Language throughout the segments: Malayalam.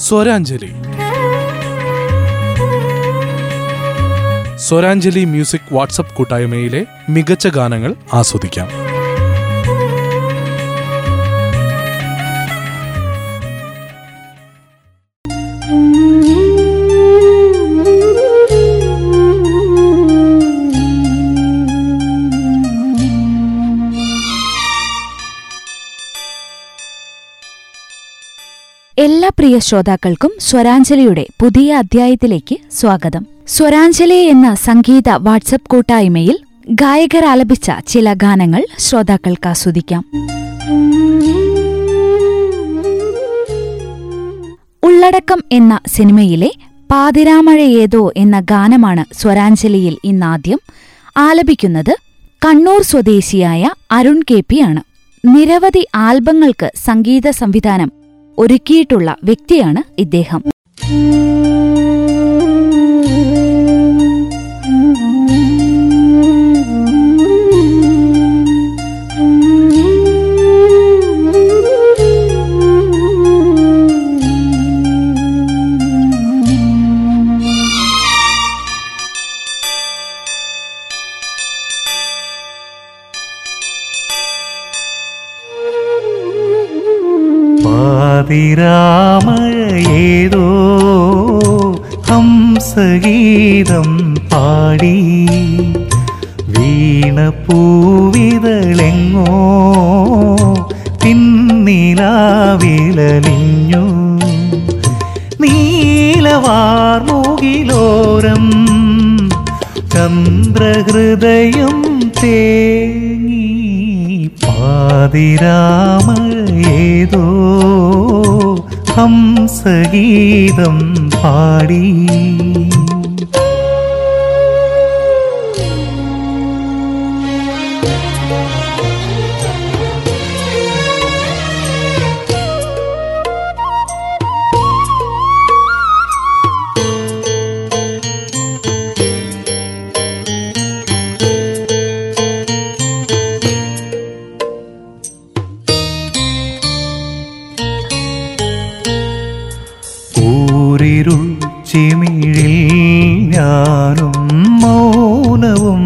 സ്വരാഞ്ജലി. സ്വരാഞ്ജലി മ്യൂസിക് വാട്സപ്പ് കൂട്ടായ്മയിലെ മികച്ച ഗാനങ്ങൾ ആസ്വദിക്കാം. എല്ലാ പ്രിയ ശ്രോതാക്കൾക്കും സ്വരാഞ്ജലിയുടെ പുതിയ അധ്യായത്തിലേക്ക് സ്വാഗതം. സ്വരാഞ്ജലി എന്ന സംഗീത വാട്സപ്പ് കൂട്ടായ്മയിൽ ഗായകർ ആലപിച്ച ചില ഗാനങ്ങൾ ശ്രോതാക്കൾക്ക് ആസ്വദിക്കാം. ഉള്ളടക്കം എന്ന സിനിമയിലെ പാതിരാമഴ ഏതോ എന്ന ഗാനമാണ് സ്വരാഞ്ജലിയിൽ ഇന്നാദ്യം ആലപിക്കുന്നത് കണ്ണൂർ സ്വദേശിയായ അരുൺ കെ പി ആണ്. നിരവധി ആൽബങ്ങൾക്ക് സംഗീത സംവിധാനം ഒരുക്കിയിട്ടുള്ള വ്യക്തിയാണ് ഇദ്ദേഹം. ഹംസഗീതം പാടി. വീണപ്പൂവിതളെങ്ങോ പിന്നിലാവിലലിഞ്ഞു നീലവാർമുകിലോരം ചന്ദ്രഹൃദയം തേങ്ങി പാതിരാമ ഹംസഗീതം പാടി ഊരിരുൾ ഞാനും മൗനവും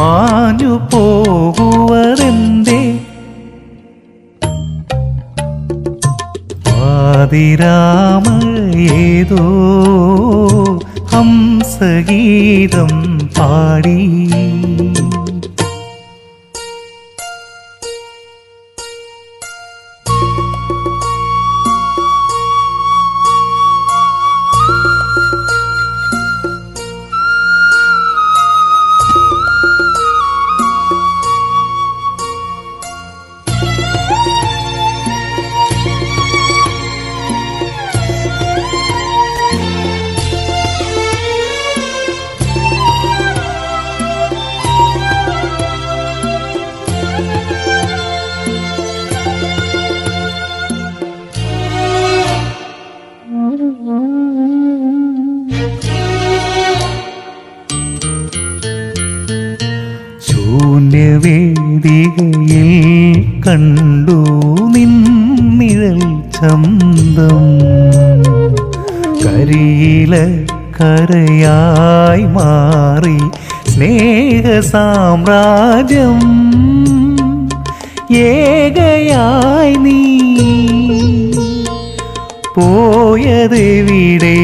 മാഞ്ഞു പോകുവരെന്തേ പാതിരാമ ഏതോ ഹംസഗീതം പാടി ശൂന്യവേദികയിൽ കണ്ടു നിന്നിഴൽ ചന്തം. കരിയില കരയായി മാറി സ്നേഹ സാമ്രാജ്യം. ഏകയായി നീ പോയതെവിടെ?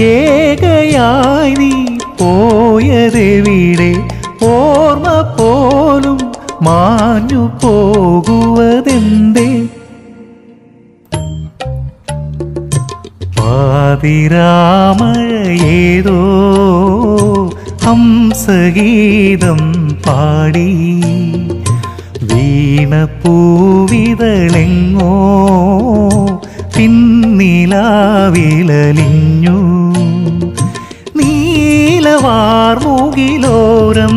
ഏകയായി നീ മാഞ്ഞു പോകുവതെന്തേ? പാതിരാമഴയേതോ ഹംസഗീതം പാടി. വീണപ്പൂവിതളെങ്ങോ പിന്നിലാവില നീലവാർമുകിലോരം നീലവാർമുകിലോരം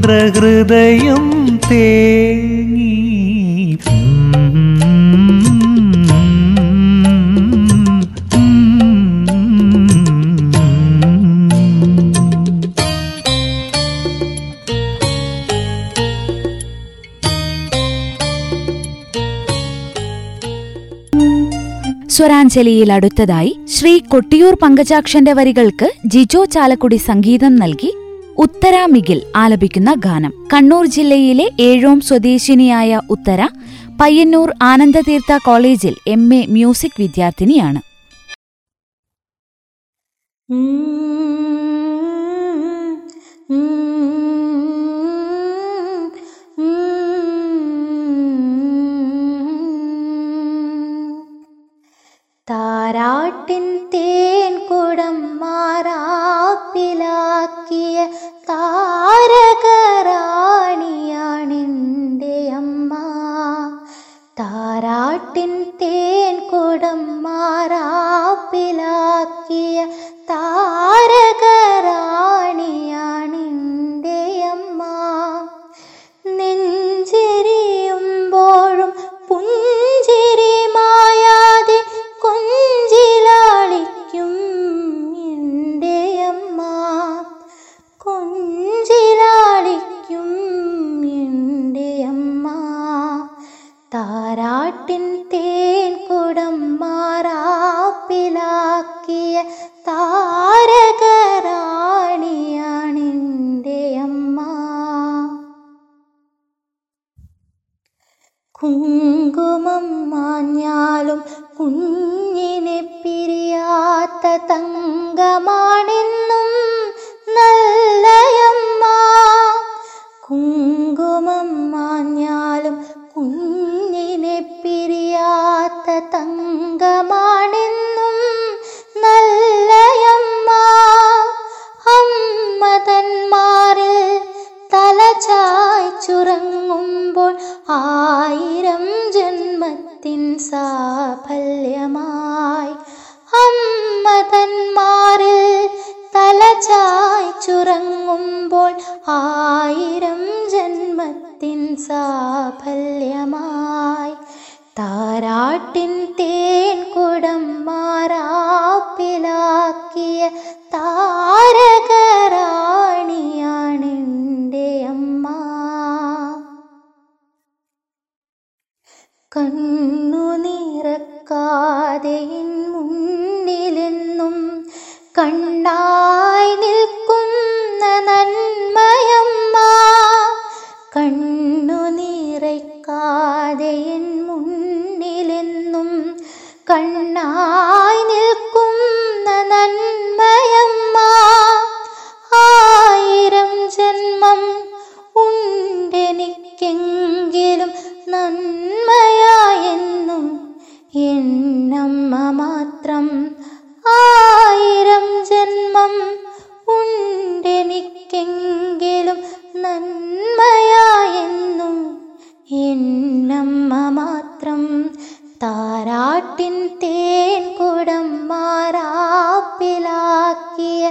ചന്ദ്രഹൃദയം തേങ്ങി സ്വരാഞ്ജലിയിൽ അടുത്തതായി ശ്രീ കൊട്ടിയൂർ പങ്കജാക്ഷന്റെ വരികൾക്ക് ജിജോ ചാലക്കുടി സംഗീതം നൽകി ഉത്തര മിഗിൽ ആലപിക്കുന്ന ഗാനം. കണ്ണൂർ ജില്ലയിലെ ഏഴോം സ്വദേശിനിയായ ഉത്തര പയ്യന്നൂർ ആനന്ദതീർത്ഥ കോളേജിൽ എം എ മ്യൂസിക് വിദ്യാർത്ഥിനിയാണ്. താരാട്ടിൻ തേൻ കുടം മാറാപ്പിലാക്കിയ താരകറാണിയാണെന്റെ അമ്മ. താരാട്ടിൻ തേൻ കുടം മാറാപ്പിലാക്കിയ താരാട്ടിൻ തേൻ കുടം മാറാപ്പിലാക്കിയ താരകറാണിയാണെന്റെ അമ്മ. കുങ്കുമം മാഞ്ഞാലും കുഞ്ഞിനെ പിരിയാത്ത തങ്കമാണെന്നും പിരിയാത്ത മാറാപ്പിലാക്കിയ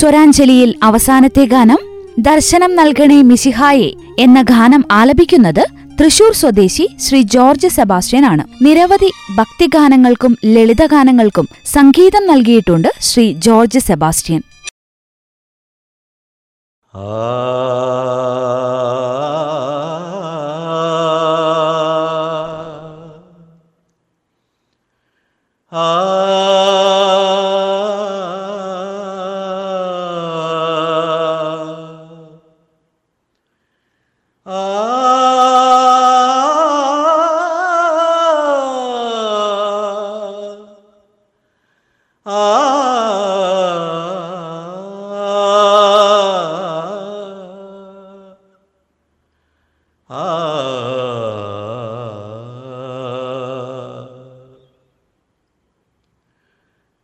സ്വരാഞ്ജലിയിൽ അവസാനത്തെ ഗാനം ദർശനം നൽകണേ മിശിഹായെ എന്ന ഗാനം ആലപിക്കുന്നത് തൃശൂർ സ്വദേശി ശ്രീ ജോർജ് സെബാസ്റ്റ്യൻ ആണ്. നിരവധി ഭക്തിഗാനങ്ങൾക്കും ലളിതഗാനങ്ങൾക്കും സംഗീതം നൽകിയിട്ടുണ്ട് ശ്രീ ജോർജ് സെബാസ്റ്റ്യൻ. ആ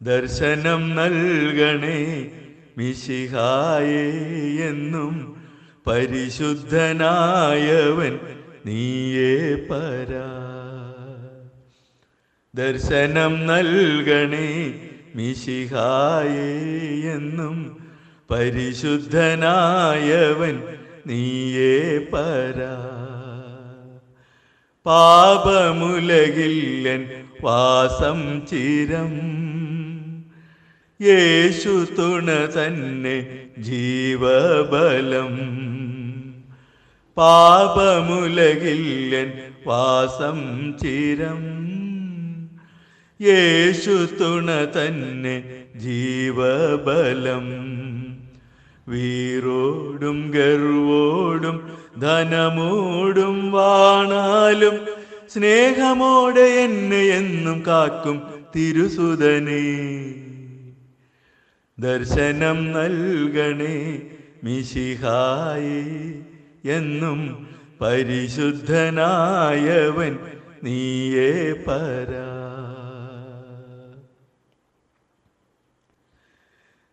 ദർശനം നൽകണേ മിശിഹായേ എന്നും പരിശുദ്ധനായവൻ നീയേ പരാ. ദർശനം നൽകണേ മിശിഹായേ എന്നും പരിശുദ്ധനായവൻ നീയേ പരാ. പാപമുലകില്ലൻ വാസം ചിരം. യേശു തുണ തന്നെ ജീവബലം. പാപമുലകില്ലൻ വാസം ചിരം. യേശു തുണ തന്നെ ജീവബലം. വീറോടും ഗർവോടും ധനമോടും വാണാലും സ്നേഹമോടെ എന്നെ എന്നും കാക്കും തിരുസുതനേ. ദർശനം നൽകണേ മിശിഹായി എന്നും പരിശുദ്ധനായവൻ നീയേ പരാ.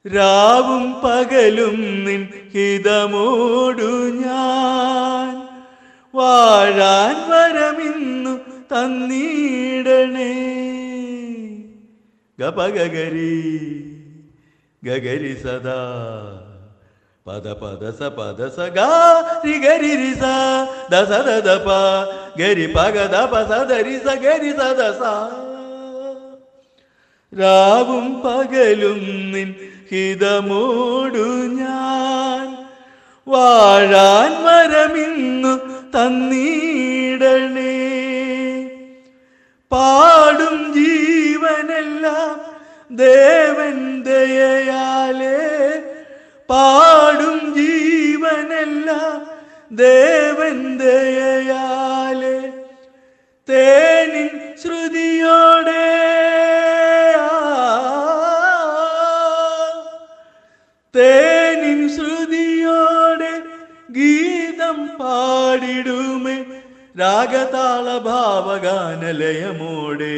രാവും പകലും നിൻ ഹിതമോടു ഞാൻ. വാഴാൻ വരമിന്നു തന്നീടണേ. ഗപഗരി ഗഗരി സദാ. പദ പദ സ പദ സ ഗരി ഗരി രി സ ദ സ ദ പ ഗരി പഗ ദ പ സ ദ രി സ ഗരി സ ദ സ. രാവും പകലും നിൻ ഹിതമോടു ഞാൻ. വാഴാൻ വരമിന്നു തന്നീടണേ. പാടും ജീവനെല്ലാം ദേവൻ ദയയാലേ. പാടും ജീവനെല്ലാം ദേവൻ ദയയാലേ. തേനിൻ ശ്രുതിയോടെ ഗീതം പാടിടുമേ. രാഗതാള ഭാവഗാന ലയമോടെ.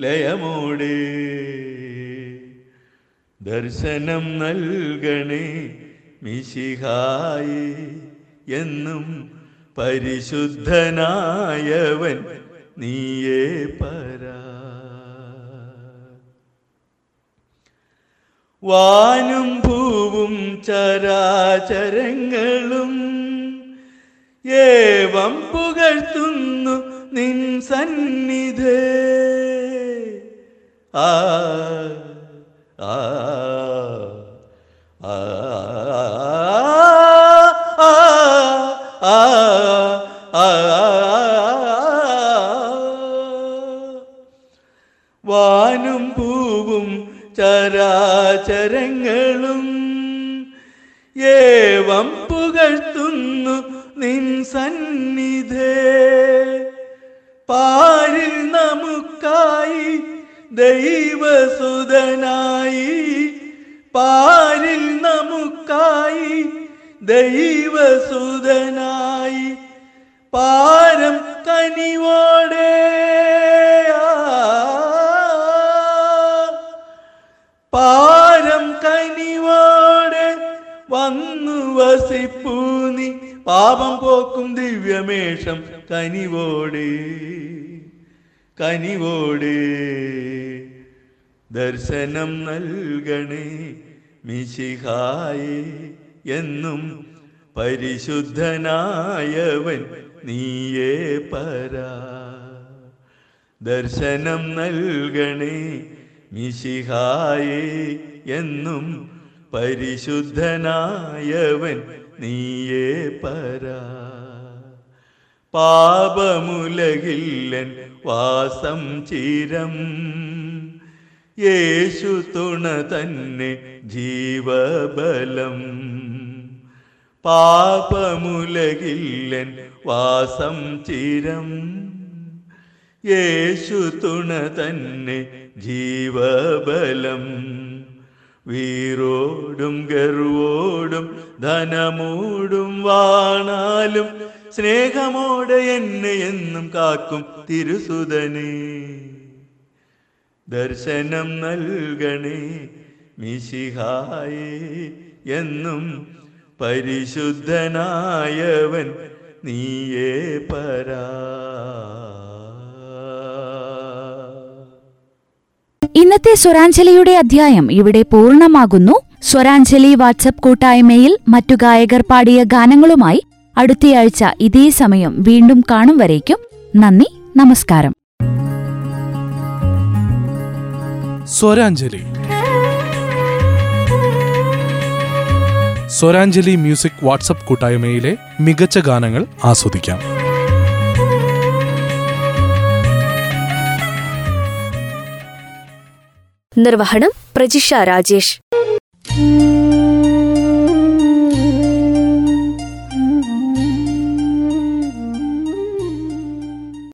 ലയമോടെ ദർശനം നൽകണേ മിശിഹായി എന്നും പരിശുദ്ധനായവൻ നീയേ പരാ വാനും പൂവും ചരാചരങ്ങളും ഏവം പുകഴ്ത്തുന്നു നിൻ സന്നിധേ. ആ ആ ആ ആ ആ വാനും പൂവും ചരാചരങ്ങളും ഏവം പുകഴ്ത്തുന്നു നിൻ സന്നിധേ. പാരിൽ നമുക്കായി ദൈവസുതനായി പാരിൽ നമുക്കായി ദൈവസുതനായി പാരം കനിവോടെ. പാരം വസിപ്പൂ പാപം പോക്കും ദിവ്യമേഷം കനിവോടെ കനിവോടെ. ദർശനം നൽകണേ മിശിഹായേ എന്നും പരിശുദ്ധനായവൻ നീയേ പരാ ദർശനം നൽകണേ മിശിഹായേ എന്നും പരിശുദ്ധനായവൻ നീയേ പരാ പാപമുലകില്ലൻ വാസം ചിരം. യേശു തുണ തന്നെ ജീവബലം. പാപമുലകില്ലൻ വാസം ചിരം. യേശു തുണ തന്നെ ജീവബലം. വീറോടും ഗർവോടും ധനമൂടും വാണാലും സ്നേഹമോടെ എന്നെ എന്നും കാക്കും തിരുസുതനേ. ദർശനം നൽകണേ മിശിഹായേ എന്നും പരിശുദ്ധനായവൻ നീയേ പരാ. ഇന്നത്തെ സ്വരാഞ്ജലിയുടെ അധ്യായം ഇവിടെ പൂർണമാകുന്നു. സ്വരാഞ്ജലി വാട്സപ്പ് കൂട്ടായ്മയിൽ മറ്റു ഗായകർ പാടിയ ഗാനങ്ങളുമായി അടുത്തയാഴ്ച ഇതേ സമയം വീണ്ടും കാണും വരേക്കും. നന്ദി നമസ്കാരം. സ്വരാഞ്ജലി. സ്വരാഞ്ജലി മ്യൂസിക് വാട്സപ്പ് കൂട്ടായ്മയിലെ മികച്ച ഗാനങ്ങൾ ആസ്വദിക്കാം. നിർവഹണം പ്രജിഷ രാജേഷ്.